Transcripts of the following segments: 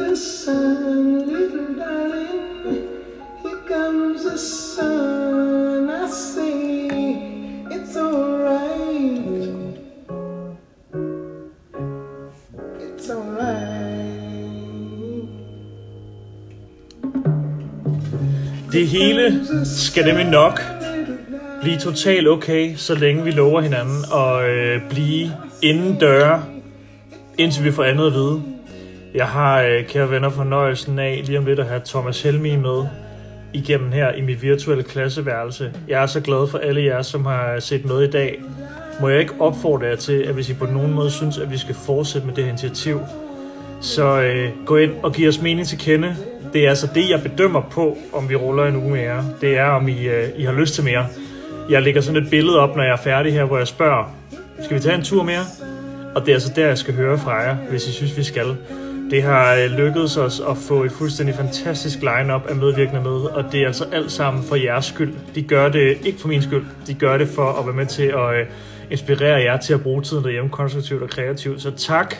the sun, little darling. Here comes the sun. I say it's alright. It's alright. Det hele skal nemlig nok blive totalt okay, så længe vi lover hinanden at øh, blive inden døre, indtil vi får andet at vide. Jeg har, øh, kære venner, fornøjelsen af lige om lidt at have Thomas Helmi med igennem her i mit virtuelle klasseværelse. Jeg er så glad for alle jer, som har set med i dag. Må jeg ikke opfordre jer til, at hvis I på nogen måde synes, at vi skal fortsætte med det her initiativ, så øh, gå ind og giv os mening til kende. Det er altså det, jeg bedømmer på, om vi ruller en uge mere. Det er, om I, øh, I har lyst til mere. Jeg lægger sådan et billede op, når jeg er færdig her, hvor jeg spørger, skal vi tage en tur mere? Og det er altså der, jeg skal høre fra jer, hvis I synes, vi skal. Det har øh, lykkedes os at få et fuldstændig fantastisk line-up af medvirkende med, og det er altså alt sammen for jeres skyld. De gør det ikke for min skyld, de gør det for at være med til at øh, inspirere jer til at bruge tiden derhjemme konstruktivt og kreativt. Så tak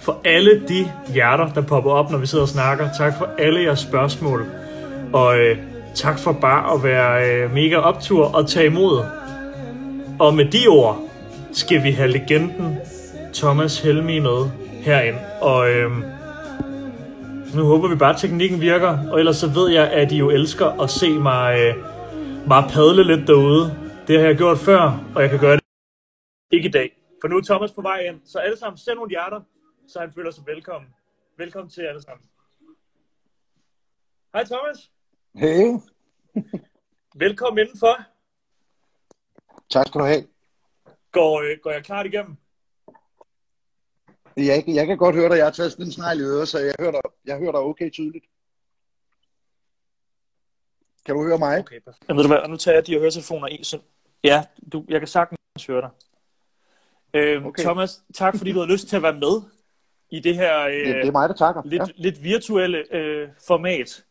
for alle de hjerter, der popper op, når vi sidder og snakker. Tak for alle jeres spørgsmål. Og øh, tak for bare at være øh, mega optur og tage imod. Og med de ord skal vi have legenden Thomas Helmi med herind. Og øh, nu håber vi bare, at teknikken virker. Og ellers så ved jeg, at I jo elsker at se mig, øh, mig padle lidt derude. Det har jeg gjort før, og jeg kan gøre det ikke i dag. For nu er Thomas på vej ind. Så alle sammen, send nogle hjerter, så han føler sig velkommen. Velkommen til alle sammen. Hej Thomas. Hey, Velkommen indenfor. tak skal du have. Går, øh, går jeg klart igennem? Jeg, jeg kan godt høre dig. Jeg har taget sådan en snegl i øret, så jeg hører dig, jeg hører dig okay tydeligt. Kan du høre mig? Okay. Jeg ved du hvad, nu tager jeg de her høretelefoner i. Så... Ja, du, jeg kan sagtens høre dig. Øhm, okay. Thomas, tak fordi du havde lyst til at være med i det her øh, Det, det er mig, der takker. lidt, Ja. lidt virtuelle øh, format.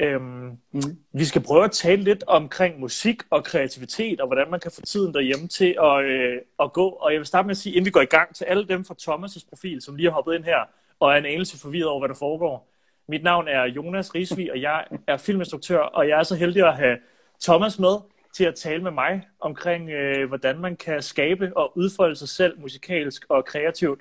Øhm, Mm. Vi skal prøve at tale lidt omkring musik og kreativitet, og hvordan man kan få tiden derhjemme til at, øh, at gå. Og jeg vil starte med at sige, inden vi går i gang, til alle dem fra Thomas' profil, som lige har hoppet ind her, og er en anelse forvirret over, hvad der foregår. Mit navn er Jonas Risvi, og jeg er filminstruktør, og jeg er så heldig at have Thomas med til at tale med mig omkring, øh, hvordan man kan skabe og udfolde sig selv musikalsk og kreativt.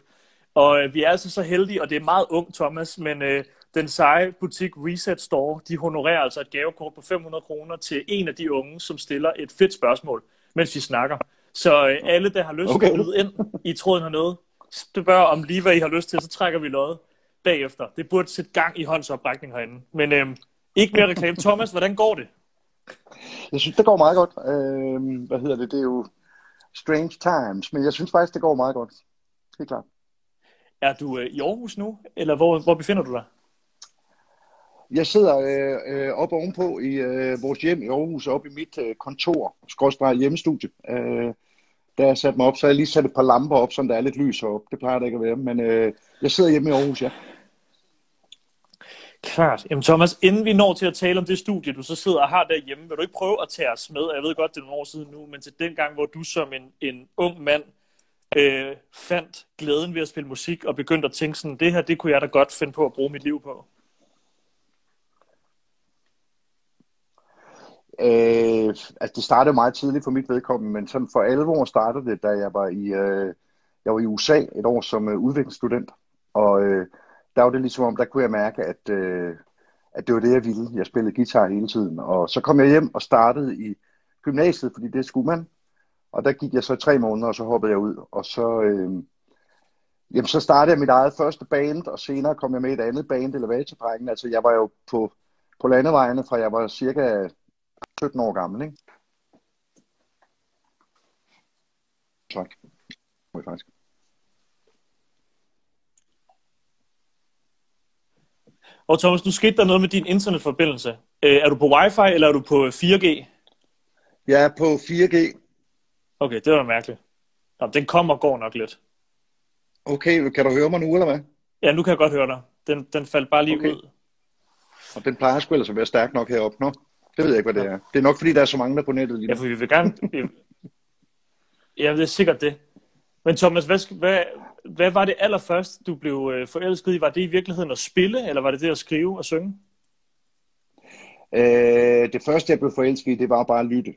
Og øh, vi er altså så heldige, og det er meget ung, Thomas, men øh, den seje butik Reset Store, de honorerer altså et gavekort på 500 kroner til en af de unge, som stiller et fedt spørgsmål, mens vi snakker. Så øh, alle, der har lyst okay. Til at byde ind i tråden hernede, spørg om lige, hvad I har lyst til, så trækker vi loddet bagefter. Det burde sætte gang i håndsoprækning herinde. Men øh, ikke mere reklame. Thomas, hvordan går det? Jeg synes, det går meget godt. Øh, hvad hedder det? Det er jo strange times, men jeg synes faktisk, det går meget godt. Helt klart. Er du øh, i Aarhus nu, eller hvor, hvor befinder du dig? Jeg sidder øh, øh, oppe ovenpå i øh, vores hjem i Aarhus, oppe i mit øh, kontor, skråstrej hjemmestudie. Øh, der jeg satte mig op, så har jeg lige sat et par lamper op, så der er lidt lys op. Det plejer det ikke at være, men øh, jeg sidder hjemme i Aarhus, ja. Klart. Jamen Thomas, inden vi når til at tale om det studie, du så sidder og har derhjemme, vil du ikke prøve at tage os med? Jeg ved godt, det er nogle år siden nu, men til den gang, hvor du som en, en ung mand øh, fandt glæden ved at spille musik og begyndte at tænke sådan, det her, det kunne jeg da godt finde på at bruge mit liv på. Øh, altså det startede meget tidligt for mit vedkommende, men sådan for alvor startede det, da jeg var i, øh, jeg var i USA et år som øh, udviklingsstudent. Og øh, der var det ligesom om, der kunne jeg mærke, at, øh, at det var det, jeg ville. Jeg spillede guitar hele tiden. Og så kom jeg hjem og startede i gymnasiet, fordi det skulle man. Og der gik jeg så tre måneder, og så hoppede jeg ud. Og så, øh, jamen, så startede jeg mit eget første band, og senere kom jeg med et andet band, Elevatordrengen. Altså jeg var jo på, på landevejene, fra jeg var cirka 17 år gammel, ikke? Tak. Må jeg faktisk. Og Thomas, nu skete der noget med din internetforbindelse. Øh, er du på wifi, eller er du på 4G? Jeg er på 4G. Okay, det var mærkeligt. Nå, den kommer og går nok lidt. Okay, kan du høre mig nu, eller hvad? Ja, nu kan jeg godt høre dig. Den, den faldt bare lige Okay. ud. Og den plejer sgu ellers at være stærk nok heroppe. Nå, det ved jeg ikke, hvad det er. Det er nok, fordi der er så mange der er på nettet lige Ja, nu. for vi vil gerne... Ja, det er sikkert det. Men Thomas, hvad, hvad, hvad var det allerførst, du blev øh, forelsket i? Var det i virkeligheden at spille, eller var det det at skrive og synge? Øh, det første, jeg blev forelsket i, det var bare at lytte.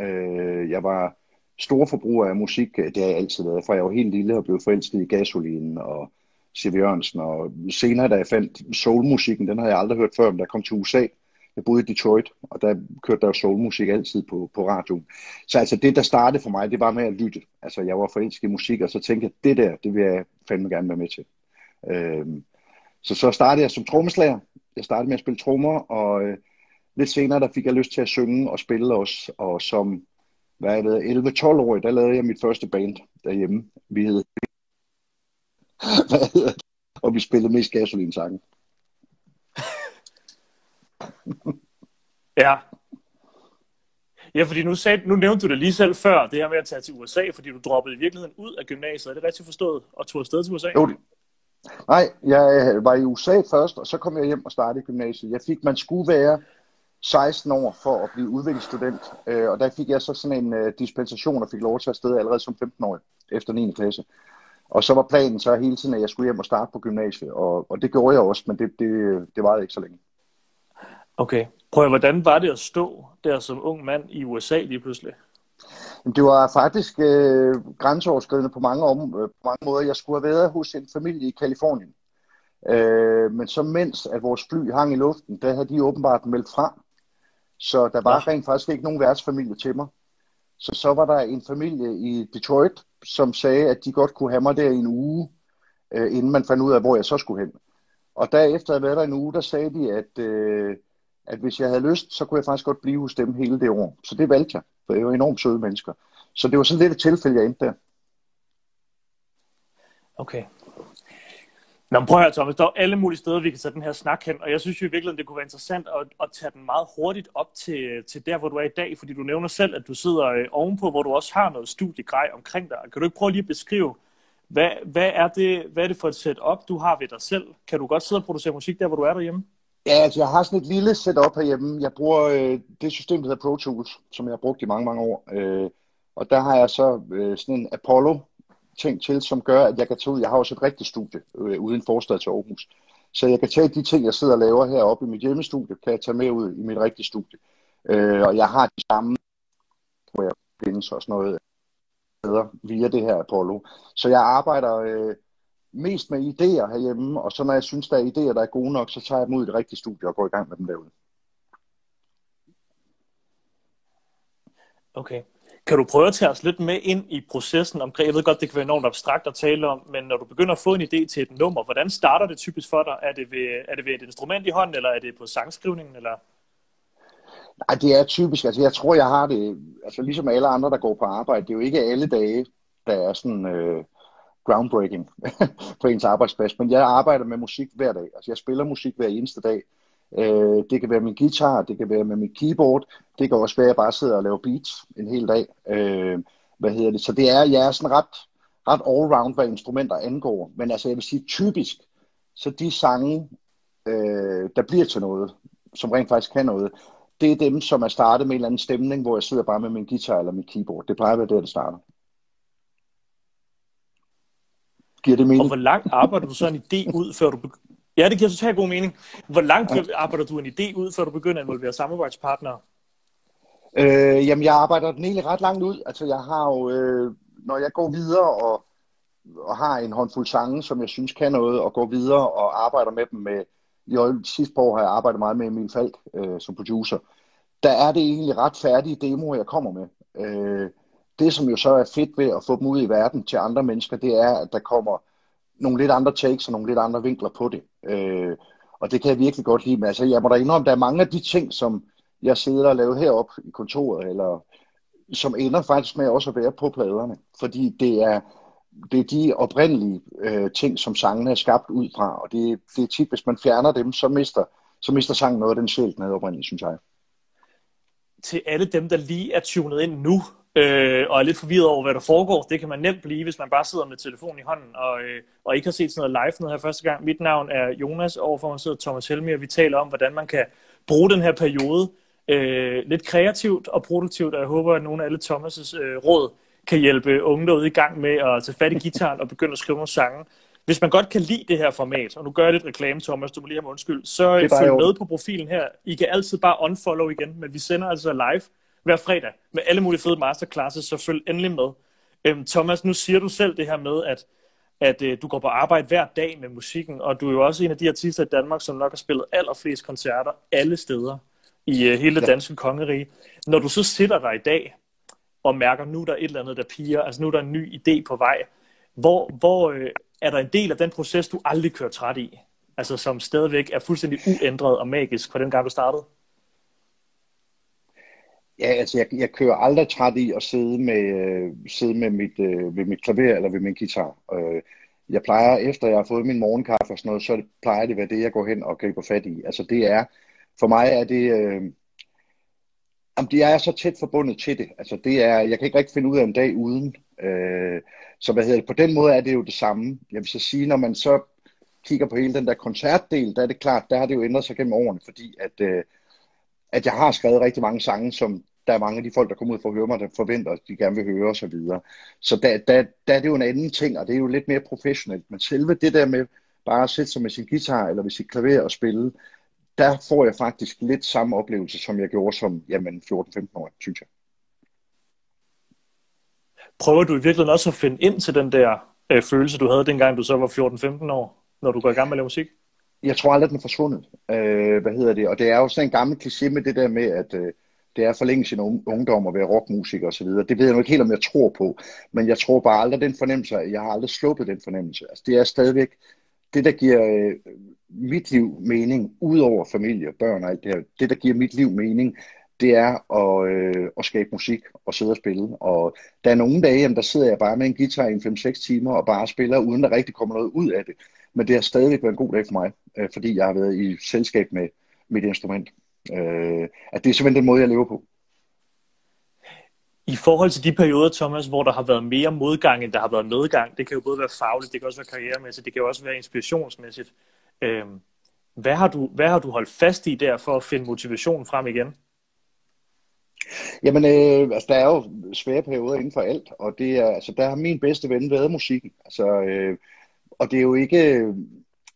Øh, jeg var stor forbruger af musik, det har jeg altid været, fra jeg var helt lille og blev forelsket i gasolinen og C.V. Jørgensen, og senere, da jeg fandt soulmusikken, den havde jeg aldrig hørt før, men da jeg kom til USA, jeg boede i Detroit, og der kørte der soulmusik altid på, på radioen. Så altså det, der startede for mig, det var med at lytte. Altså jeg var forelsket i musik, og så tænkte jeg, det der, det vil jeg fandme gerne være med til. Øhm, så så startede jeg som trommeslager. Jeg startede med at spille trommer, og øh, lidt senere, der fik jeg lyst til at synge og spille også, og som hvad er det, 11-12 år, der lavede jeg mit første band derhjemme. Vi hed, hvad og vi spillede mest gasolinsange. ja. Ja, fordi nu, sagde, nu nævnte du det lige selv før, det her med at tage til USA, fordi du droppede i virkeligheden ud af gymnasiet. Er det rigtigt forstået? Og tog afsted til USA? Jo, det. Nej, jeg øh, var i USA først, og så kom jeg hjem og startede gymnasiet. Jeg fik, man skulle være 16 år for at blive udviklingsstudent, øh, og der fik jeg så sådan en øh, dispensation og fik lov til at afsted allerede som 15 år efter 9. klasse. Og så var planen så hele tiden, at jeg skulle hjem og starte på gymnasiet, og, og det gjorde jeg også, men det, det, det varede ikke så længe. Okay. Prøv hvordan var det at stå der som ung mand i USA lige pludselig? Det var faktisk øh, grænseoverskridende på mange, om, øh, på mange måder. Jeg skulle have været hos en familie i Kalifornien. Øh, men så mens at vores fly hang i luften, der havde de åbenbart meldt fra. Så der var ja. rent faktisk ikke nogen værtsfamilie til mig. Så så var der en familie i Detroit, som sagde, at de godt kunne have mig der i en uge, øh, inden man fandt ud af, hvor jeg så skulle hen. Og derefter at været der en uge, der sagde de, at, øh, at hvis jeg havde lyst, så kunne jeg faktisk godt blive hos dem hele det år. Så det valgte jeg, for jeg var enormt søde mennesker. Så det var sådan lidt et tilfælde, jeg endte der. Okay. Nå, men prøv at høre, Thomas, der er alle mulige steder, vi kan sætte den her snak hen, og jeg synes jo i virkeligheden, det kunne være interessant at, at tage den meget hurtigt op til, til der, hvor du er i dag, fordi du nævner selv, at du sidder øh, ovenpå, hvor du også har noget studiegrej omkring dig. Kan du ikke prøve lige at beskrive, hvad, hvad, er det, hvad er det for et setup, du har ved dig selv? Kan du godt sidde og producere musik der, hvor du er derhjemme? Ja, altså jeg har sådan et lille setup herhjemme. Jeg bruger øh, det system, der hedder Pro Tools, som jeg har brugt i mange, mange år. Øh, og der har jeg så øh, sådan en Apollo ting til, som gør, at jeg kan tage ud. Jeg har også et rigtigt studie øh, uden forstad til Aarhus. Så jeg kan tage de ting, jeg sidder og laver heroppe i mit hjemmestudie, kan jeg tage med ud i mit rigtige studie. Øh, og jeg har de samme, hvor jeg findes og sådan noget bedre via det her Apollo. Så jeg arbejder øh, mest med idéer herhjemme, og så når jeg synes, der er idéer, der er gode nok, så tager jeg dem ud i det rigtige studie og går i gang med dem derude. Okay. Kan du prøve at tage os lidt med ind i processen omkring, jeg ved godt, det kan være enormt abstrakt at tale om, men når du begynder at få en idé til et nummer, hvordan starter det typisk for dig? Er det ved, er det ved et instrument i hånden, eller er det på sangskrivningen? Eller? Nej, det er typisk. Altså, jeg tror, jeg har det, altså ligesom alle andre, der går på arbejde, det er jo ikke alle dage, der er sådan øh, groundbreaking på ens arbejdsplads, men jeg arbejder med musik hver dag. Altså, jeg spiller musik hver eneste dag. Øh, det kan være min guitar, det kan være med mit keyboard, det kan også være, at jeg bare sidder og laver beats en hel dag. Øh, hvad hedder det? Så det er, jeg er sådan ret, ret all-round, hvad instrumenter angår. Men altså, jeg vil sige typisk, så de sange, øh, der bliver til noget, som rent faktisk kan noget, det er dem, som er startet med en eller anden stemning, hvor jeg sidder bare med min guitar eller mit keyboard. Det plejer at være der, det starter. Giver det mening? Og hvor langt arbejder du så en idé ud, før du Ja, det giver totalt god mening. Hvor langt arbejder du en idé ud, før du begynder at involvere samarbejdspartnere? Øh, jamen, jeg arbejder den egentlig ret langt ud. Altså, jeg har jo, øh, når jeg går videre og, og har en håndfuld sange, som jeg synes kan noget, og går videre og arbejder med dem med, i sidste år har jeg arbejdet meget med Emil Falk øh, som producer, der er det egentlig ret færdige demoer, jeg kommer med. Øh, det, som jo så er fedt ved at få dem ud i verden til andre mennesker, det er, at der kommer nogle lidt andre takes og nogle lidt andre vinkler på det. Øh, og det kan jeg virkelig godt lide. Men altså, jeg må da indrømme, der er mange af de ting, som jeg sidder og laver heroppe i kontoret, eller som ender faktisk med også at være på pladerne. Fordi det er, det er de oprindelige øh, ting, som sangene er skabt ud fra. Og det, det er tit, hvis man fjerner dem, så mister, så mister sangen noget af den sjæl, den havde oprindeligt, synes jeg. Til alle dem, der lige er tunet ind nu, øh, og er lidt forvirret over, hvad der foregår. Det kan man nemt blive, hvis man bare sidder med telefonen i hånden og, øh, og ikke har set sådan noget live noget her første gang. Mit navn er Jonas, og overfor mig sidder Thomas Helmi, og vi taler om, hvordan man kan bruge den her periode øh, lidt kreativt og produktivt, og jeg håber, at nogle af alle Thomas' øh, råd kan hjælpe unge derude i gang med at tage fat i gitaren og begynde at skrive nogle sange. Hvis man godt kan lide det her format, og nu gør jeg lidt reklame, Thomas, du må lige have undskyld, så følg med på profilen her. I kan altid bare unfollow igen, men vi sender altså live hver fredag med alle mulige fede masterclasses, så følg endelig med. Øhm, Thomas, nu siger du selv det her med, at, at øh, du går på arbejde hver dag med musikken, og du er jo også en af de artister i Danmark, som nok har spillet allerflest koncerter alle steder i øh, hele det danske kongerige. Når du så sidder der i dag og mærker, nu er der et eller andet, der piger, altså nu er der en ny idé på vej, hvor, hvor øh, er der en del af den proces, du aldrig kører træt i? Altså som stadigvæk er fuldstændig uændret og magisk fra den gang, du startede? Ja, altså jeg, jeg kører aldrig træt i at sidde med, øh, sidde med mit, øh, ved mit klaver eller ved min guitar. Øh, jeg plejer, efter jeg har fået min morgenkaffe og sådan noget, så plejer det at være det, jeg går hen og griber fat i. Altså det er, for mig er det, øh, jamen det er så tæt forbundet til det. Altså det er, jeg kan ikke rigtig finde ud af en dag uden. Øh, så hvad hedder det, på den måde er det jo det samme. Jeg vil så sige, når man så kigger på hele den der koncertdel, der er det klart, der har det jo ændret sig gennem årene, fordi at, øh, at jeg har skrevet rigtig mange sange, som der er mange af de folk, der kommer ud for at høre mig, der forventer, at de gerne vil høre osv. Så, videre. så der, der, der er det jo en anden ting, og det er jo lidt mere professionelt. Men selve det der med bare at sætte sig med sin guitar eller med sit klaver og spille, der får jeg faktisk lidt samme oplevelse, som jeg gjorde som jamen, 14-15 år, synes jeg. Prøver du i virkeligheden også at finde ind til den der øh, følelse, du havde dengang, du så var 14-15 år, når du går i gang med at lave musik? Jeg tror aldrig, den er forsvundet. Øh, hvad hedder det? Og det er jo sådan en gammel kliché med det der med, at øh, det er forlænge sin ungdom at være rockmusiker osv. Det ved jeg nu ikke helt, om jeg tror på. Men jeg tror bare aldrig den fornemmelse. Jeg har aldrig sluppet den fornemmelse. Altså, det er stadigvæk det, der giver øh, mit liv mening, udover familie, børn og alt det her. Det, der giver mit liv mening, det er at, øh, at skabe musik og sidde og spille. Og der er nogle dage, jamen, der sidder jeg bare med en guitar i 5-6 timer og bare spiller, uden der rigtig kommer noget ud af det. Men det har stadigvæk været en god dag for mig, øh, fordi jeg har været i selskab med mit instrument. Øh, at det er simpelthen den måde, jeg lever på. I forhold til de perioder, Thomas, hvor der har været mere modgang, end der har været medgang, det kan jo både være fagligt, det kan også være karrieremæssigt, det kan jo også være inspirationsmæssigt. Øh, hvad, har du, hvad har du holdt fast i der for at finde motivation frem igen? Jamen, øh, altså, der er jo svære perioder inden for alt, og det er, altså, der har min bedste ven været musikken. Altså, øh, og det er jo ikke,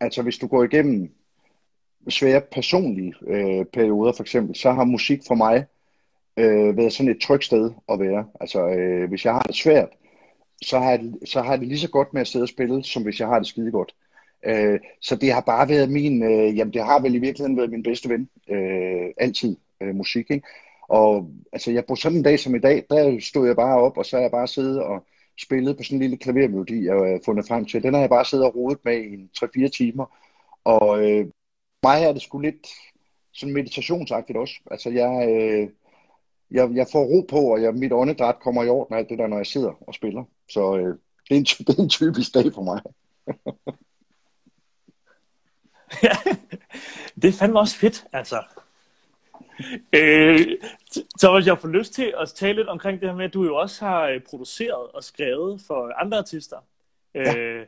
altså hvis du går igennem svære personlige øh, perioder for eksempel, så har musik for mig øh, været sådan et trygt sted at være. Altså øh, hvis jeg har det svært, så har, jeg, så har jeg det lige så godt med at sidde og spille, som hvis jeg har det skide godt. Øh, så det har bare været min, øh, jamen det har vel i virkeligheden været min bedste ven, øh, altid øh, musik, ikke? Og altså jeg på sådan en dag som i dag, der stod jeg bare op, og så er jeg bare siddet og spillet på sådan en lille klavermelodi, jeg har fundet frem til. Den har jeg bare siddet og rodet med i 3-4 timer. Og øh, mig er det sgu lidt sådan meditationsagtigt også. Altså jeg, øh, jeg, jeg får ro på, og jeg, mit åndedræt kommer i orden alt det der, når jeg sidder og spiller. Så øh, det, er en, det er en typisk dag for mig. ja, det er fandme også fedt, altså. Øh, så jeg får lyst til at tale lidt omkring det her med, at du jo også har øh, produceret og skrevet for andre artister. Ja. Øh,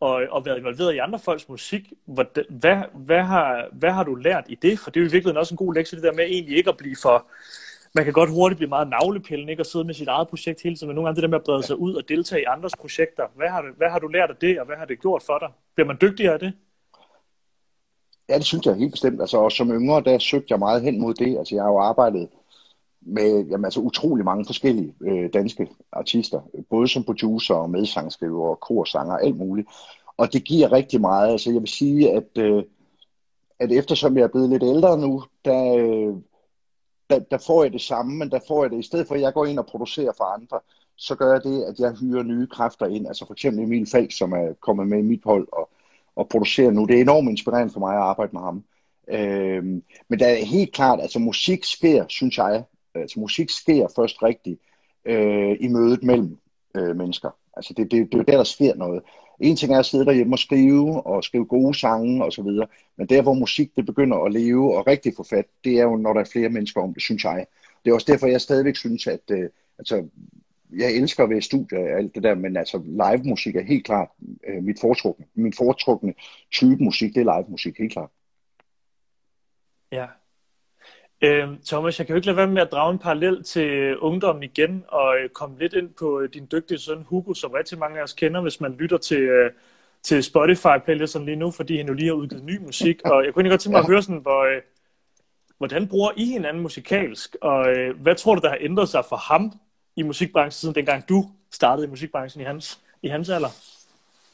og, og været involveret i andre folks musik. Hvad, hvad, hvad, har, hvad har du lært i det? For det er jo i virkeligheden også en god lektie, det der med egentlig ikke at blive for... Man kan godt hurtigt blive meget navlepillen, ikke? at sidde med sit eget projekt hele tiden, men nogle gange det der med at brede sig ud og deltage i andres projekter. Hvad har, du, hvad har du lært af det, og hvad har det gjort for dig? Bliver man dygtigere af det? Ja, det synes jeg helt bestemt. Altså, og som yngre, der søgte jeg meget hen mod det. Altså, jeg har jo arbejdet med jamen, altså, utrolig mange forskellige øh, danske artister, både som producer og medsangskriver og korsanger og alt muligt. Og det giver rigtig meget. Altså, jeg vil sige, at, øh, at eftersom jeg er blevet lidt ældre nu, der, øh, der, der får jeg det samme, men der får jeg det, i stedet for at jeg går ind og producerer for andre, så gør jeg det, at jeg hyrer nye kræfter ind. Altså for eksempel Emil Falk, som er kommet med i mit hold og, og producerer nu. Det er enormt inspirerende for mig at arbejde med ham. Øhm, men der er helt klart, altså musik sker, synes jeg, altså musik sker først rigtigt øh, i mødet mellem øh, mennesker. Altså det, det, det er der, der sker noget. En ting er at sidde derhjemme og skrive, og skrive gode sange og så videre, men der, hvor musik det begynder at leve og rigtig få fat, det er jo, når der er flere mennesker om det, synes jeg. Det er også derfor, jeg stadigvæk synes, at øh, altså, jeg elsker at være i studiet og alt det der, men altså live musik er helt klart øh, mit foretrukne. Min foretrukne type musik, det er live musik, helt klart. Ja. Øh, Thomas, jeg kan jo ikke lade være med at drage en parallel til ungdommen igen, og øh, komme lidt ind på øh, din dygtige søn Hugo, som rigtig mange af os kender, hvis man lytter til, øh, til Spotify-playlisten lige nu, fordi han jo lige har udgivet ny musik. Og jeg kunne ikke godt tænke mig at høre sådan, hvor, øh, hvordan bruger I hinanden musikalsk, og øh, hvad tror du, der har ændret sig for ham i musikbranchen, siden dengang du startede i musikbranchen i hans, i hans alder?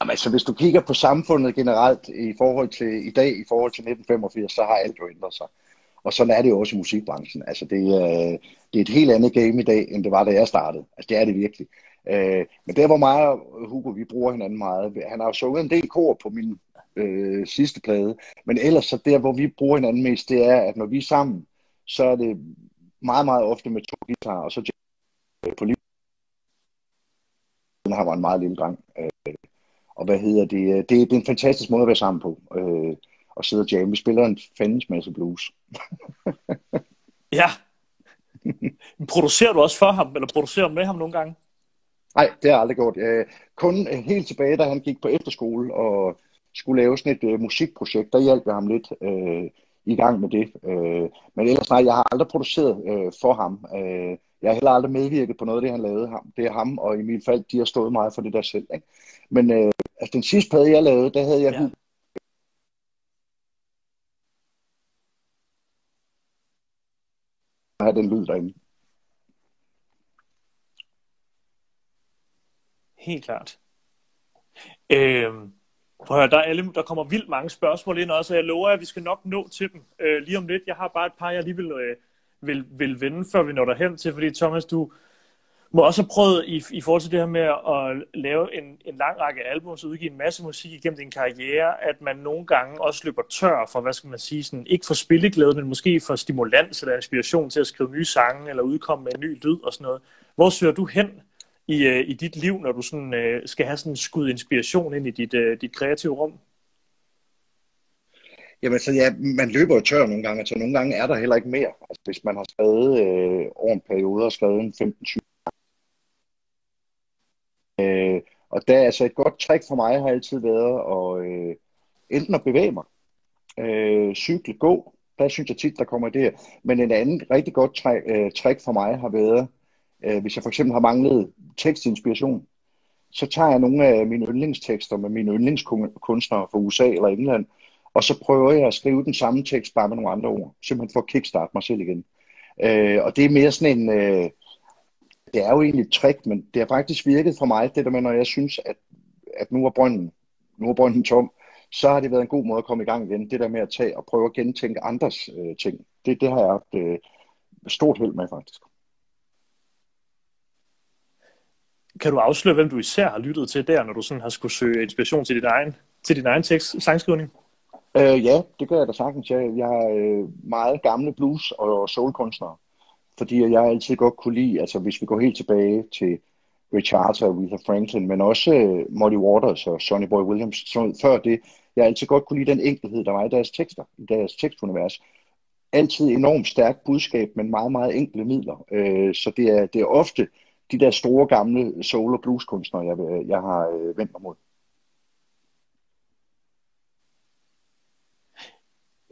Jamen, altså, hvis du kigger på samfundet generelt i forhold til i dag, i forhold til 1985, så har alt jo ændret sig. Og sådan er det jo også i musikbranchen. Altså, det, er, det er et helt andet game i dag, end det var, da jeg startede. Altså, det er det virkelig. Øh, men der, hvor mig og Hugo, vi bruger hinanden meget. Han har jo sunget en del kor på min øh, sidste plade. Men ellers, så der, hvor vi bruger hinanden mest, det er, at når vi er sammen, så er det meget, meget ofte med to guitarer, og så på liv. Den har var en meget lille dreng. Øh, og hvad hedder det? Det, det er en fantastisk måde at være sammen på. Øh, og sidde og jamme. Vi spiller en fandens masse blues. ja. producerer du også for ham, eller producerer du med ham nogle gange? Nej, det har jeg aldrig gjort. Øh, kun helt tilbage, da han gik på efterskole og skulle lave sådan et uh, musikprojekt, der hjalp jeg ham lidt uh, i gang med det. Uh, men ellers nej, jeg har aldrig produceret uh, for ham. Uh, jeg har heller aldrig medvirket på noget af det, han lavede. Det er ham og Emil Falk, de har stået meget for det der selv. Ikke? Men uh, altså, den sidste plade, jeg lavede, der havde jeg ja. have den lyd derinde. Helt klart. Øhm, prøv at høre, der, er alle, der kommer vildt mange spørgsmål ind også, og jeg lover, at vi skal nok nå til dem øh, lige om lidt. Jeg har bare et par, jeg lige vil, øh, vil, vil vende, før vi når derhen til, fordi Thomas, du må også have prøvet i, i forhold til det her med at lave en, en lang række albums og udgive en masse musik igennem din karriere, at man nogle gange også løber tør for, hvad skal man sige, sådan, ikke for spilleglæde, men måske for stimulans eller inspiration til at skrive nye sange eller udkomme med en ny lyd og sådan noget. Hvor søger du hen i, øh, i dit liv, når du sådan, øh, skal have sådan en skud inspiration ind i dit, øh, dit kreative rum? Jamen, så ja, man løber jo tør nogle gange, så nogle gange er der heller ikke mere. Altså, hvis man har skrevet øh, over en periode og skrevet en 15-20 øh, og der er altså et godt trick for mig har altid været at øh, enten at bevæge mig, øh, cykle, gå, der synes jeg tit, der kommer det her. Men en anden rigtig godt træk, øh, trick for mig har været Øh, hvis jeg for eksempel har manglet tekstinspiration, så tager jeg nogle af mine yndlingstekster med mine yndlingskunstnere fra USA eller England, og så prøver jeg at skrive den samme tekst bare med nogle andre ord, simpelthen for at kickstarte mig selv igen. Øh, og det er mere sådan en, øh, det er jo egentlig et trick, men det har faktisk virket for mig, det der med, når jeg synes, at, at nu er brønden, nu er brønden tom, så har det været en god måde at komme i gang igen. Det der med at tage og prøve at gentænke andres øh, ting, det, det har jeg haft øh, stort held med faktisk. Kan du afsløre, hvem du især har lyttet til der, når du sådan har skulle søge inspiration til din egen, til din egen tekst, sangskrivning? Øh, ja, det gør jeg da sagtens. Jeg, jeg er øh, meget gamle blues- og soulkunstnere, fordi jeg altid godt kunne lide, altså hvis vi går helt tilbage til Richard og Aretha Franklin, men også øh, Muddy Waters og Sonny Boy Williams, så før det, jeg altid godt kunne lide den enkelhed, der var i deres tekster, i deres tekstunivers. Altid enormt stærkt budskab, men meget, meget enkle midler. Øh, så det er, det er ofte de der store gamle soul- og blueskunstnere, jeg, øh, jeg har øh, vendt mig mod.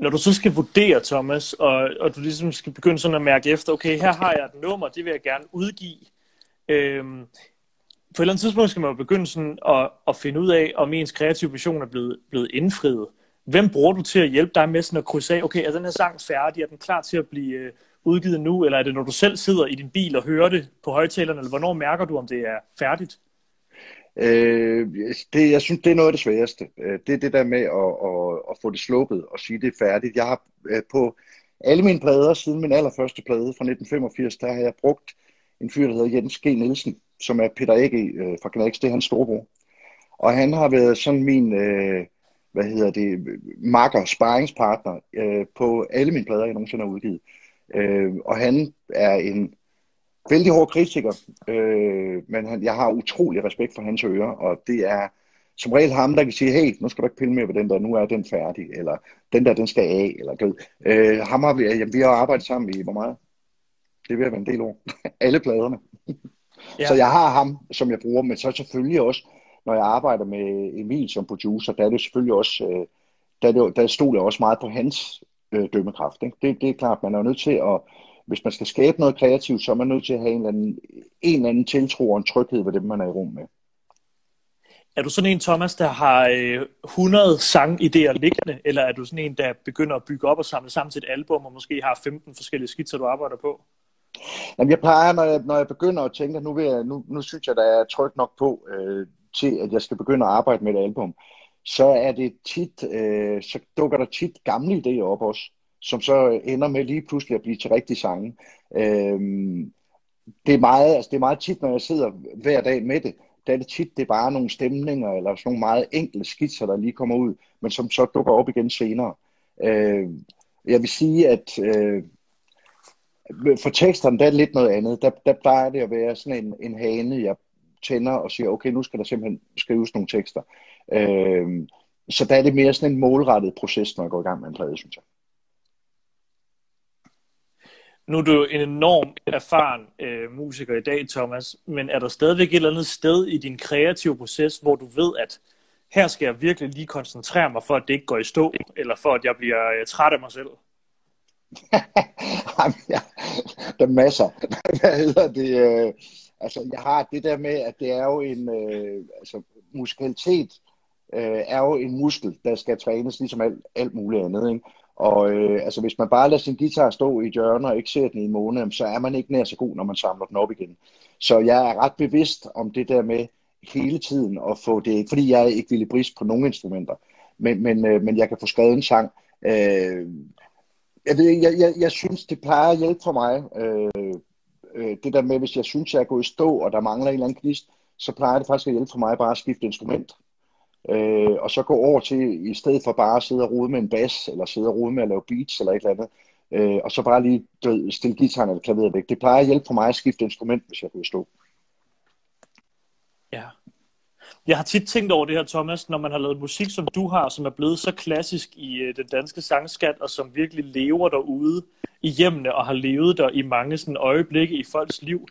Når du så skal vurdere, Thomas, og, og du ligesom skal begynde sådan at mærke efter, okay, her har jeg et nummer, det vil jeg gerne udgive. Øhm, på et eller andet tidspunkt skal man jo begynde sådan at, at finde ud af, om ens kreative vision er blevet, blevet indfriet. Hvem bruger du til at hjælpe dig med sådan at krydse af, okay, er den her sang færdig, er den klar til at blive, øh, udgivet nu, eller er det, når du selv sidder i din bil og hører det på højtalerne, eller hvornår mærker du, om det er færdigt? Øh, det, jeg synes, det er noget af det sværeste. Øh, det er det der med at, at, at få det sluppet og sige, det er færdigt. Jeg har øh, på alle mine plader, siden min allerførste plade fra 1985, der har jeg brugt en fyr, der hedder Jens G. Nielsen, som er Peter Ege øh, fra Knæks, det er hans storebror. Og han har været sådan min, øh, hvad hedder det, makker, sparringspartner øh, på alle mine plader, jeg nogensinde har udgivet. Øh, og han er en vældig hård kritiker, øh, men han, jeg har utrolig respekt for hans ører, og det er som regel ham, der kan sige, hey, nu skal du ikke pille med på den der, nu er den færdig, eller den der, den skal af, eller du øh, ham har vi, jamen, vi har arbejdet sammen i, hvor meget? Det vil være en del år. Alle pladerne. Ja. Så jeg har ham, som jeg bruger, men så selvfølgelig også, når jeg arbejder med Emil som producer, der er det selvfølgelig også, øh, der, der stod jeg også meget på hans øh, dømmekraft. Ikke? Det, det er klart, man er nødt til at, hvis man skal skabe noget kreativt, så er man nødt til at have en eller anden, en eller anden tiltro og en tryghed ved dem, man er i rum med. Er du sådan en, Thomas, der har øh, 100 sangidéer liggende, eller er du sådan en, der begynder at bygge op og samle sammen til et album, og måske har 15 forskellige skitser, du arbejder på? Jamen, jeg plejer, når jeg, når jeg begynder at tænke, at nu, vil jeg, nu, nu synes jeg, der er tryk nok på, øh, til at jeg skal begynde at arbejde med et album, så er det tit, øh, så dukker der tit gamle idéer op også, som så ender med lige pludselig at blive til rigtige sange. Øhm, det, er meget, altså det er meget tit, når jeg sidder hver dag med det, der er det tit, det er bare nogle stemninger, eller sådan nogle meget enkle skitser, der lige kommer ud, men som så dukker op igen senere. Øh, jeg vil sige, at øh, for teksterne, der er lidt noget andet. Der, der plejer det at være sådan en, en hane, jeg tænder og siger, okay, nu skal der simpelthen skrives nogle tekster. Øh, så der er det mere sådan en målrettet proces, når jeg går i gang med en plade, synes jeg. Nu er du en enorm erfaren øh, musiker i dag, Thomas, men er der stadigvæk et eller andet sted i din kreative proces, hvor du ved, at her skal jeg virkelig lige koncentrere mig, for at det ikke går i stå, eller for at jeg bliver øh, træt af mig selv? Jamen, ja, der er masser. Hvad hedder det? Øh, altså, jeg har det der med, at det er jo en, øh, altså, musikalitet øh, er jo en muskel, der skal trænes ligesom alt, alt muligt andet, ikke? Og øh, altså, hvis man bare lader sin guitar stå i hjørnet og ikke ser den i en måned, så er man ikke nær så god, når man samler den op igen. Så jeg er ret bevidst om det der med hele tiden at få det, ikke fordi jeg ikke vil brist på nogen instrumenter, men, men, øh, men jeg kan få skrevet en sang. Øh, jeg, ved, jeg, jeg, jeg synes, det plejer at hjælpe for mig. Øh, øh, det der med, hvis jeg synes, jeg er gået i stå, og der mangler en eller anden gnist, så plejer det faktisk at hjælpe for mig bare at skifte instrument. Øh, og så gå over til, i stedet for bare at sidde og rode med en bas, eller sidde og rode med at lave beats, eller et eller andet, øh, og så bare lige død, stille gitaren eller klaveret væk. Det plejer at hjælpe for mig at skifte instrument, hvis jeg kunne stå. Ja. Jeg har tit tænkt over det her, Thomas, når man har lavet musik, som du har, som er blevet så klassisk i øh, den danske sangskat, og som virkelig lever derude i hjemmene, og har levet der i mange sådan, øjeblikke i folks liv.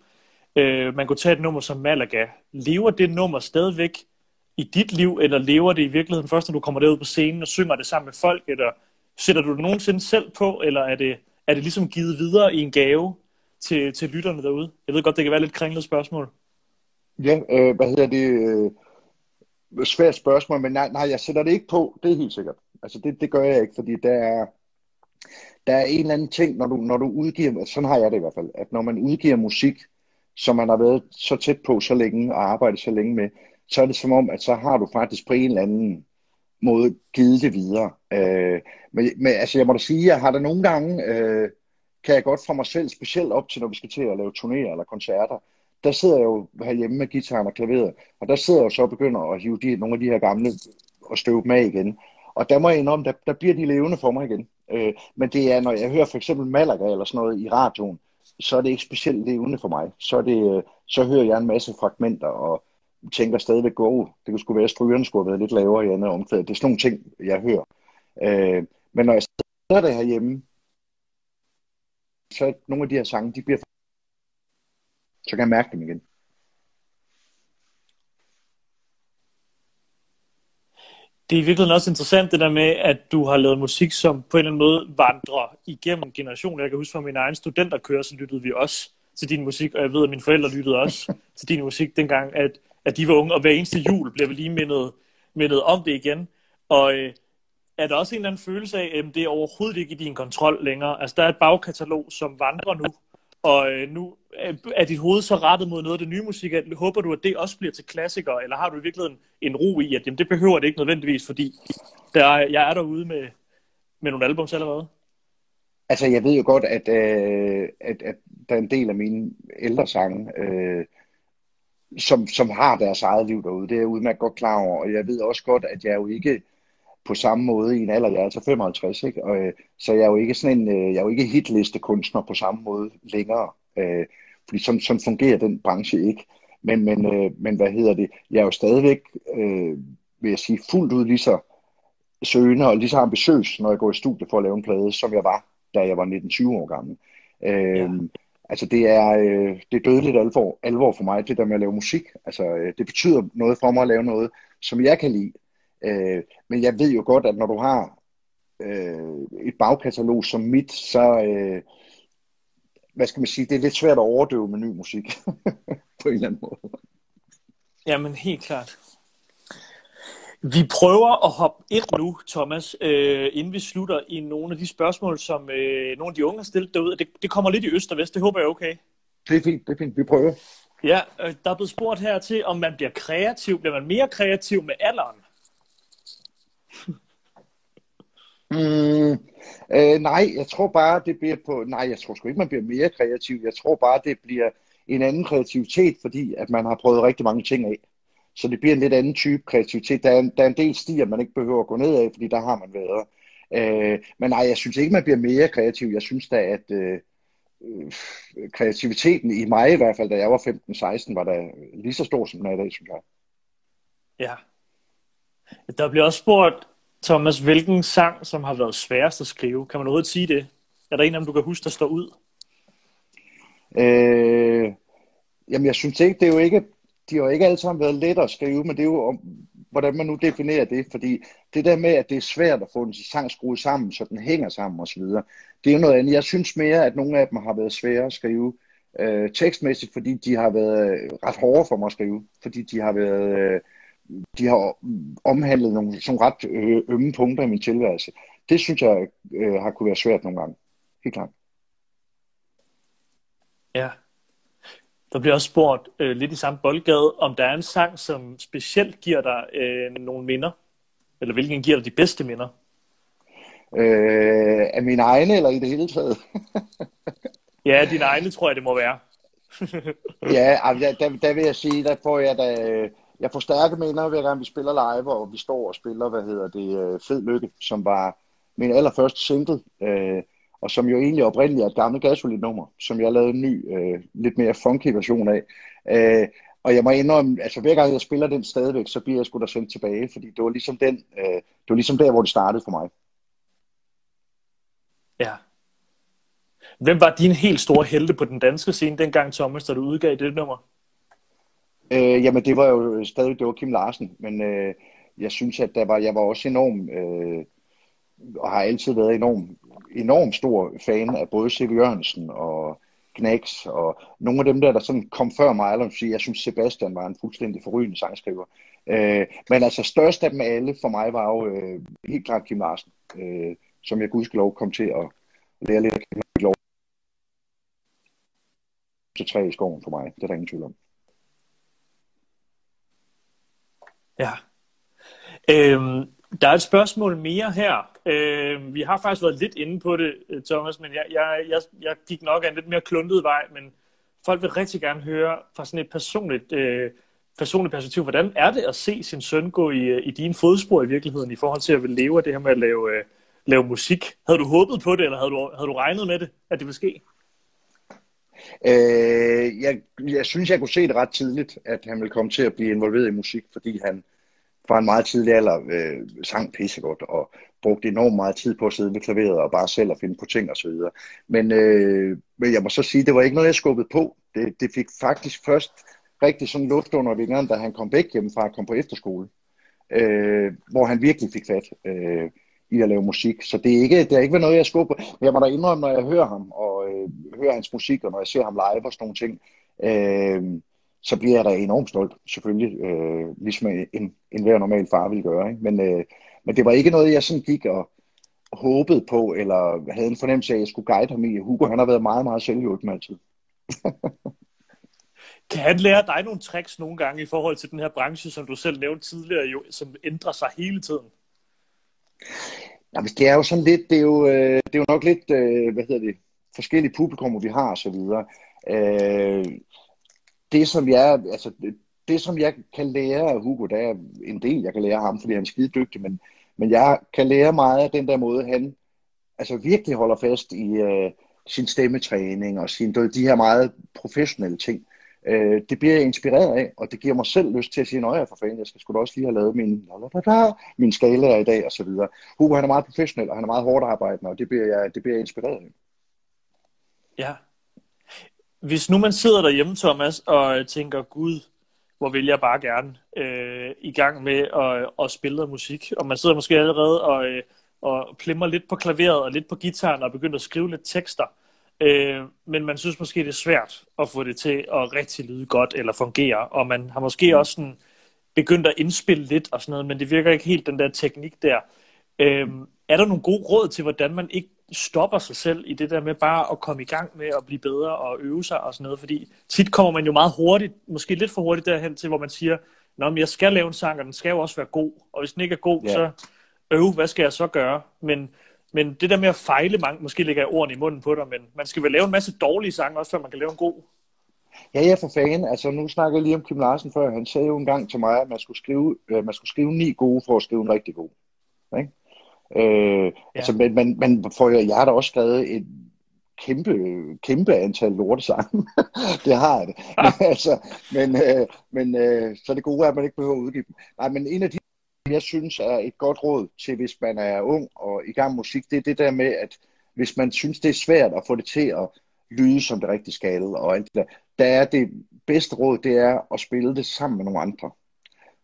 Øh, man kunne tage et nummer som Malaga. Lever det nummer stadigvæk i dit liv, eller lever det i virkeligheden først, når du kommer derud på scenen og synger det sammen med folk, eller sætter du det nogensinde selv på, eller er det, er det ligesom givet videre i en gave til, til lytterne derude? Jeg ved godt, det kan være lidt kringlet spørgsmål. Ja, øh, hvad hedder det? Øh, svært spørgsmål, men nej, nej, jeg sætter det ikke på, det er helt sikkert. Altså det, det gør jeg ikke, fordi der er, der er en eller anden ting, når du, når du udgiver, sådan har jeg det i hvert fald, at når man udgiver musik, som man har været så tæt på så længe og arbejdet så længe med, så er det som om, at så har du faktisk på en eller anden måde givet det videre. Øh, men, men altså, jeg må da sige, jeg har der nogle gange, øh, kan jeg godt fra mig selv, specielt op til, når vi skal til at lave turnéer eller koncerter, der sidder jeg jo herhjemme med gitaren og klaveret, og der sidder jeg jo så og begynder at hive de, nogle af de her gamle og støve dem af igen. Og der må jeg indrømme, der, der bliver de levende for mig igen. Øh, men det er, når jeg hører for eksempel Malaga eller sådan noget i radioen, så er det ikke specielt levende for mig. Så, er det, øh, så hører jeg en masse fragmenter, og tænker stadigvæk, gå, det kunne sgu være, at strygerne skulle have været lidt lavere i andet omkvæd. Det er sådan nogle ting, jeg hører. Øh, men når jeg sidder der herhjemme, så nogle af de her sange, de bliver så kan jeg mærke dem igen. Det er i virkeligheden også interessant det der med, at du har lavet musik, som på en eller anden måde vandrer igennem generationer. Jeg kan huske fra min egen studenterkørsel lyttede vi også til din musik, og jeg ved, at mine forældre lyttede også til din musik dengang, at, at de var unge, og hver eneste jul blev vi lige mindet, mindet om det igen. Og øh, er der også en eller anden følelse af, at det er overhovedet ikke i din kontrol længere? Altså, der er et bagkatalog, som vandrer nu, og øh, nu er dit hoved så rettet mod noget af det nye musik, at håber du, at det også bliver til klassikere, eller har du i virkeligheden en ro i, at jamen, det behøver det ikke nødvendigvis, fordi der er, jeg er derude med, med nogle albums allerede? Altså, jeg ved jo godt, at, øh, at, at der er en del af mine ældre sange, øh, som, som har deres eget liv derude. Det er jeg udmærket godt klar over, og jeg ved også godt, at jeg jo ikke på samme måde i en alder, jeg er altså 55, ikke? Og, øh, så jeg er jo ikke sådan en, øh, jeg er jo ikke hitliste kunstner på samme måde længere. Øh, fordi sådan, sådan fungerer den branche ikke. Men, men, øh, men hvad hedder det? Jeg er jo stadigvæk, øh, vil jeg sige, fuldt ud lige så søgende og lige så ambitiøs, når jeg går i studie for at lave en plade, som jeg var, da jeg var 19-20 år gammel. Øh, ja. Altså det er, øh, det er dødeligt alvor, alvor for mig, det der med at lave musik. Altså øh, det betyder noget for mig at lave noget, som jeg kan lide. Øh, men jeg ved jo godt, at når du har øh, et bagkatalog som mit, så, øh, hvad skal man sige, det er lidt svært at overdøve med ny musik, på en eller anden måde. Jamen, helt klart. Vi prøver at hoppe ind nu, Thomas, øh, inden vi slutter i nogle af de spørgsmål, som øh, nogle af de unge har stillet derude. Det, det kommer lidt i øst og vest, det håber jeg er okay. Det er fint, det er fint. Vi prøver. Ja, øh, der er blevet spurgt her til, om man bliver kreativ. Bliver man mere kreativ med alderen? Mm, øh, nej, jeg tror bare, det bliver på... Nej, jeg tror sgu ikke, man bliver mere kreativ. Jeg tror bare, det bliver en anden kreativitet, fordi at man har prøvet rigtig mange ting af. Så det bliver en lidt anden type kreativitet. Der er, en, der er en del stier, man ikke behøver at gå ned af, fordi der har man været. Øh, men nej, jeg synes ikke, man bliver mere kreativ. Jeg synes da, at øh, øh kreativiteten i mig i hvert fald, da jeg var 15-16, var der lige så stor, som den er i dag, synes jeg. Ja. Der bliver også spurgt, Thomas, hvilken sang, som har været sværest at skrive? Kan man overhovedet sige det? Er der en af dem, du kan huske, der står ud? Øh, jamen, jeg synes ikke, det er jo ikke, de har jo ikke alle sammen været let at skrive, men det er jo, om, hvordan man nu definerer det, fordi det der med, at det er svært at få en sang skruet sammen, så den hænger sammen osv., det er jo noget andet. Jeg synes mere, at nogle af dem har været svære at skrive øh, tekstmæssigt, fordi de har været øh, ret hårde for mig at skrive, fordi de har været... Øh, de har omhandlet nogle sådan ret øh, ømme punkter i min tilværelse. Det synes jeg øh, har kunne være svært nogle gange. Helt klart. Ja. Der bliver også spurgt øh, lidt i samme boldgade, om der er en sang, som specielt giver dig øh, nogle minder, eller hvilken giver dig de bedste minder? Øh, af mine egne, eller i det hele taget? ja, dine egne tror jeg, det må være. ja, der, der vil jeg sige, der får jeg da jeg får stærke minder, hver gang vi spiller live, og vi står og spiller, hvad hedder det, øh, Fed Lykke, som var min allerførste single, øh, og som jo egentlig oprindeligt er et gammelt gasolinummer, som jeg lavede en ny, øh, lidt mere funky version af. Øh, og jeg må indrømme, altså hver gang jeg spiller den stadigvæk, så bliver jeg sgu da sendt tilbage, fordi det var ligesom den, øh, det var ligesom der, hvor det startede for mig. Ja. Hvem var din helt store helte på den danske scene dengang, Thomas, da du udgav det nummer? Øh, jamen, det var jo stadig, det var Kim Larsen, men øh, jeg synes, at der var, jeg var også enorm, øh, og har altid været enorm, enorm stor fan af både C.V. Jørgensen og Knacks, og nogle af dem der, der sådan kom før mig, eller sige, jeg synes, Sebastian var en fuldstændig forrygende sangskriver. Øh, men altså, størst af dem alle for mig var jo øh, helt klart Kim Larsen, øh, som jeg gudskelov kom til at lære lidt af Kim Til tre i skoven for mig, det er der ingen tvivl om. Ja. Øhm, der er et spørgsmål mere her. Øh, vi har faktisk været lidt inde på det, øh, Thomas, men jeg, jeg, jeg, jeg gik nok af en lidt mere kluntet vej, men folk vil rigtig gerne høre fra sådan et personligt, øh, personligt perspektiv, hvordan er det at se sin søn gå i, øh, i dine fodspor i virkeligheden, i forhold til at leve af det her med at lave, øh, lave musik? Havde du håbet på det, eller havde du, havde du regnet med det, at det ville ske? Øh, jeg, jeg synes, jeg kunne se det ret tidligt, at han ville komme til at blive involveret i musik, fordi han fra en meget tidlig alder øh, sang pissegodt og brugte enormt meget tid på at sidde ved klaveret og bare selv at finde på ting osv. Men, øh, men jeg må så sige, det var ikke noget, jeg skubbede på. Det, det fik faktisk først rigtig sådan luft under vingeren, da han kom væk hjemmefra og kom på efterskole. Øh, hvor han virkelig fik fat øh, i at lave musik. Så det er ikke, det er ikke noget, jeg skubber. Men jeg må da indrømme, når jeg hører ham og øh, hører hans musik, og når jeg ser ham live og sådan nogle ting, øh, så bliver jeg da enormt stolt, selvfølgelig, øh, ligesom en, en hver normal far ville gøre. Ikke? Men, øh, men det var ikke noget, jeg sådan gik og håbede på, eller havde en fornemmelse af, at jeg skulle guide ham i. Hugo, han har været meget, meget selvhjulpen altid. kan han lære dig nogle tricks nogle gange i forhold til den her branche, som du selv nævnte tidligere, jo, som ændrer sig hele tiden? Ja, det er jo sådan lidt, det er jo, øh, det er jo nok lidt, øh, hvad hedder det, forskellige publikummer, vi har og så videre. Øh, det, som jeg, altså, det, som jeg kan lære af Hugo, der er en del, jeg kan lære af ham, fordi han er skide dygtig, men, men jeg kan lære meget af den der måde, han altså virkelig holder fast i øh, sin stemmetræning og sin, de her meget professionelle ting. Øh, det bliver jeg inspireret af, og det giver mig selv lyst til at sige, at for fanden, jeg skal sgu da også lige have lavet min, min skala i dag, og så videre. Hugo, han er meget professionel, og han er meget hårdt arbejdende, og det bliver jeg, det bliver jeg inspireret af. Ja, hvis nu man sidder derhjemme, Thomas, og tænker, gud, hvor vil jeg bare gerne øh, i gang med at, at spille noget musik, og man sidder måske allerede og, øh, og plimmer lidt på klaveret og lidt på gitaren og begynder at skrive lidt tekster. Øh, men man synes måske, det er svært at få det til at rigtig lyde godt eller fungere, og man har måske også sådan begyndt at indspille lidt og sådan noget, men det virker ikke helt den der teknik der. Øh, er der nogle gode råd til, hvordan man ikke stopper sig selv i det der med bare at komme i gang med at blive bedre og øve sig og sådan noget? Fordi tit kommer man jo meget hurtigt, måske lidt for hurtigt derhen til, hvor man siger, Nå, men jeg skal lave en sang, og den skal jo også være god. Og hvis den ikke er god, yeah. så øv, hvad skal jeg så gøre? Men, men det der med at fejle, man, måske ligger jeg ordene i munden på dig, men man skal vel lave en masse dårlige sange også, før man kan lave en god. Ja, ja, for fanden. Altså, nu snakker jeg lige om Kim Larsen før. Han sagde jo engang til mig, at man skulle skrive, øh, man skulle skrive ni gode for at skrive en rigtig god. Ikke? Øh, ja. altså, men, men, men for, jeg har da også skrevet et kæmpe, kæmpe antal lortesange. det har jeg det. Men, altså, men, øh, men øh, så det gode er, at man ikke behøver at udgive dem. Nej, men en af de, jeg synes er et godt råd til, hvis man er ung og i gang med musik, det er det der med, at hvis man synes, det er svært at få det til at lyde som det rigtige skal, og alt det der, der er det bedste råd, det er at spille det sammen med nogle andre.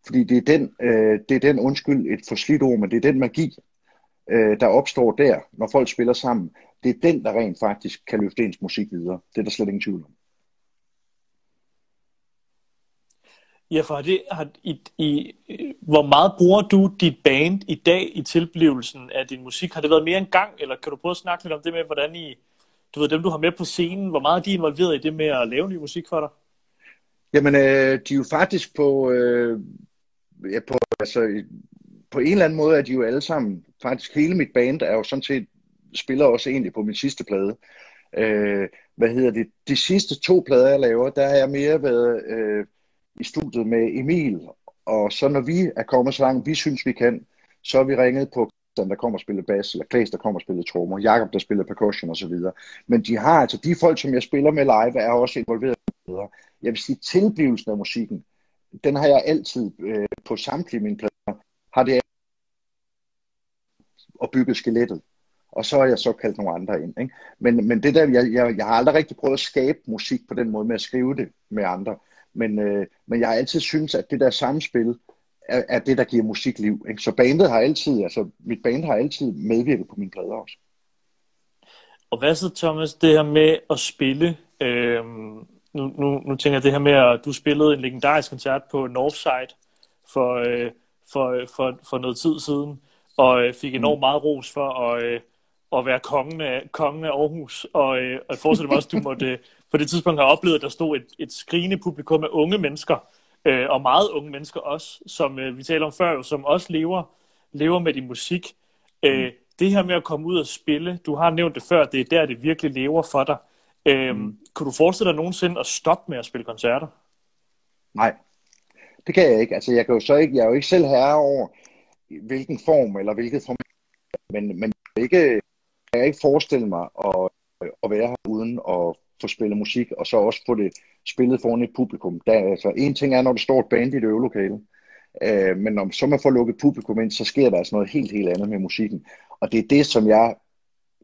Fordi det er den, øh, det er den undskyld, et forslidt ord, men det er den magi, øh, der opstår der, når folk spiller sammen. Det er den, der rent faktisk kan løfte ens musik videre. Det er der slet ingen tvivl om. Ja, for det, har, i, i, hvor meget bruger du dit band i dag i tilblivelsen af din musik? Har det været mere en gang, eller kan du prøve at snakke lidt om det med, hvordan I, du ved, dem du har med på scenen, hvor meget er de involveret i det med at lave ny musik for dig? Jamen, øh, de er jo faktisk på, øh, ja, på, altså, på en eller anden måde er de jo alle sammen, faktisk hele mit band er jo sådan set, spiller også egentlig på min sidste plade. Øh, hvad hedder det? De sidste to plader, jeg laver, der har jeg mere været øh, i studiet med Emil, og så når vi er kommet så langt, vi synes, vi kan, så har vi ringet på der kommer og spiller bass, eller Klaas, der kommer og spiller trommer, Jakob, der spiller percussion osv. Men de har altså, de folk, som jeg spiller med live, er også involveret bedre. Jeg vil sige, tilblivelsen af musikken, den har jeg altid øh, på samtlige mine plader, har det og bygget skelettet. Og så har jeg så kaldt nogle andre ind. Ikke? Men, men det der, jeg, jeg, jeg har aldrig rigtig prøvet at skabe musik på den måde med at skrive det med andre. Men, øh, men jeg har altid synes, at det der samspil er, er det, der giver musikliv. Ikke? Så bandet har altid, altså mit band har altid medvirket på mine plader også. Og hvad så, Thomas, det her med at spille? Øh, nu, nu, nu tænker jeg det her med, at du spillede en legendarisk koncert på Northside for, øh, for, for, for noget tid siden, og øh, fik enormt mm. meget ros for at, øh, at være kongen af, kongen af Aarhus. Og, øh, og jeg forestiller mig også, at du måtte øh, på det tidspunkt have oplevet, at der stod et, et skrigende publikum af unge mennesker, øh, og meget unge mennesker også, som øh, vi taler om før, jo, som også lever, lever med din musik. Øh, mm. Det her med at komme ud og spille, du har nævnt det før, det er der, det virkelig lever for dig. Øh, mm. Kunne du forestille dig nogensinde at stoppe med at spille koncerter? Nej, det kan jeg ikke. Altså, jeg, kan jo så ikke, jeg er jo ikke selv herre over, hvilken form eller hvilket form, men, men ikke, jeg kan ikke forestille mig at, at være her uden at få spillet musik, og så også få det spillet foran et publikum. Der, altså, en ting er, når der står et band i det øvelokale, øh, men når så man får lukket publikum ind, så sker der altså noget helt, helt andet med musikken. Og det er det, som jeg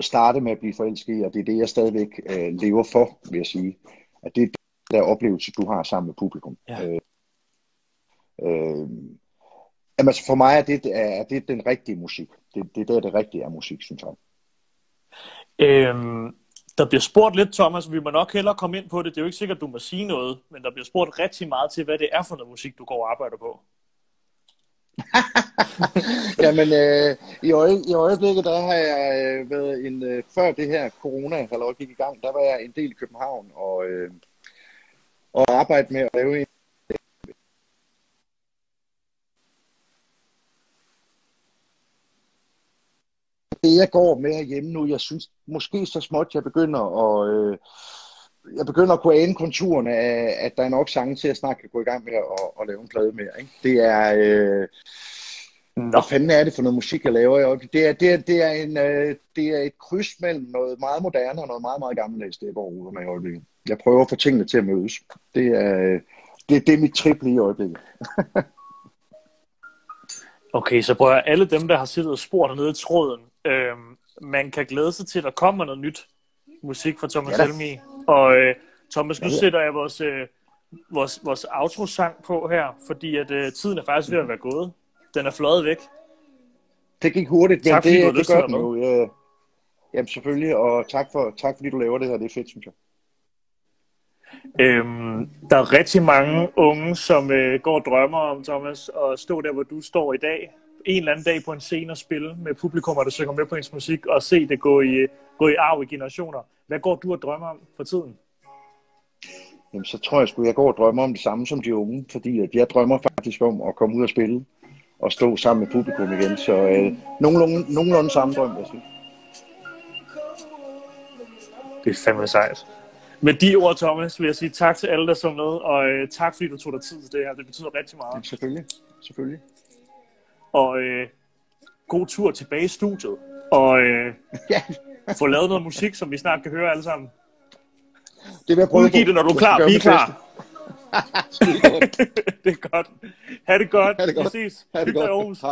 startede med at blive forelsket i, og det er det, jeg stadigvæk øh, lever for, vil jeg sige. At det er der oplevelse, du har sammen med publikum. Ja. Øh, øh, jamen, altså for mig er det, er det den rigtige musik. Det, det er der, det rigtige er musik, synes jeg. Øhm, der bliver spurgt lidt, Thomas, vi må nok hellere komme ind på det. Det er jo ikke sikkert, du må sige noget, men der bliver spurgt rigtig meget til, hvad det er for noget musik, du går og arbejder på. Jamen, øh, i, øje, i øjeblikket, der har jeg øh, været en, øh, før det her corona halløj gik i gang, der var jeg en del i København og, øh, og arbejde med at lave en det, jeg går med herhjemme nu, jeg synes måske så småt, jeg begynder at, øh, jeg begynder at kunne ane konturerne af, at der er nok sange til, at snart kan gå i gang med at, at lave en plade mere. Ikke? Det er... Øh, Nå. Hvad fanden er det for noget musik, jeg laver? Det er, det er, det er, en, øh, det er et kryds mellem noget meget moderne og noget meget, meget gammeldags, det er over med i øjeblikket. Jeg prøver at få tingene til at mødes. Det er, det, det er mit triple i øjeblikket. okay, så prøver jeg alle dem, der har siddet og spurgt nede i tråden, øh, man kan glæde sig til, at der kommer noget nyt musik fra Thomas ja. Helmi. Og øh, Thomas, nu ja, ja. sætter jeg vores, øh, vores, vores outro-sang på her, fordi at øh, tiden er faktisk ved at være gået. Den er fløjet væk. Det gik hurtigt, men Tak, det, det til gør den jo. Ja. Jamen selvfølgelig, og tak, for, tak fordi du laver det her. Det er fedt, synes jeg. Øhm, der er rigtig mange unge, som øh, går og drømmer om, Thomas, at stå der, hvor du står i dag. En eller anden dag på en scene og spille med publikum, der synger med på ens musik, og se det gå i, gå i arv i generationer. Hvad går du og drømmer om for tiden? Jamen, så tror jeg sgu, jeg går og drømmer om det samme som de unge, fordi at jeg drømmer faktisk om at komme ud og spille og stå sammen med publikum igen. Så øh, nogenlunde, nogenlunde samme drøm, jeg sige. Det er fandme sejt. Med de ord, Thomas, vil jeg sige tak til alle, der så med, og øh, tak fordi du tog dig tid til det her. Det betyder rigtig meget. Selvfølgelig, selvfølgelig. Og øh, god tur tilbage i studiet, og øh, Ja, få lavet noget musik, som vi snart kan høre alle sammen. det vil jeg prøve Udgiv det, når du er klar. Vi er klar. det er godt. Ha' det godt. Ha' det godt. Vi ses. Ha' det godt. Aarhus.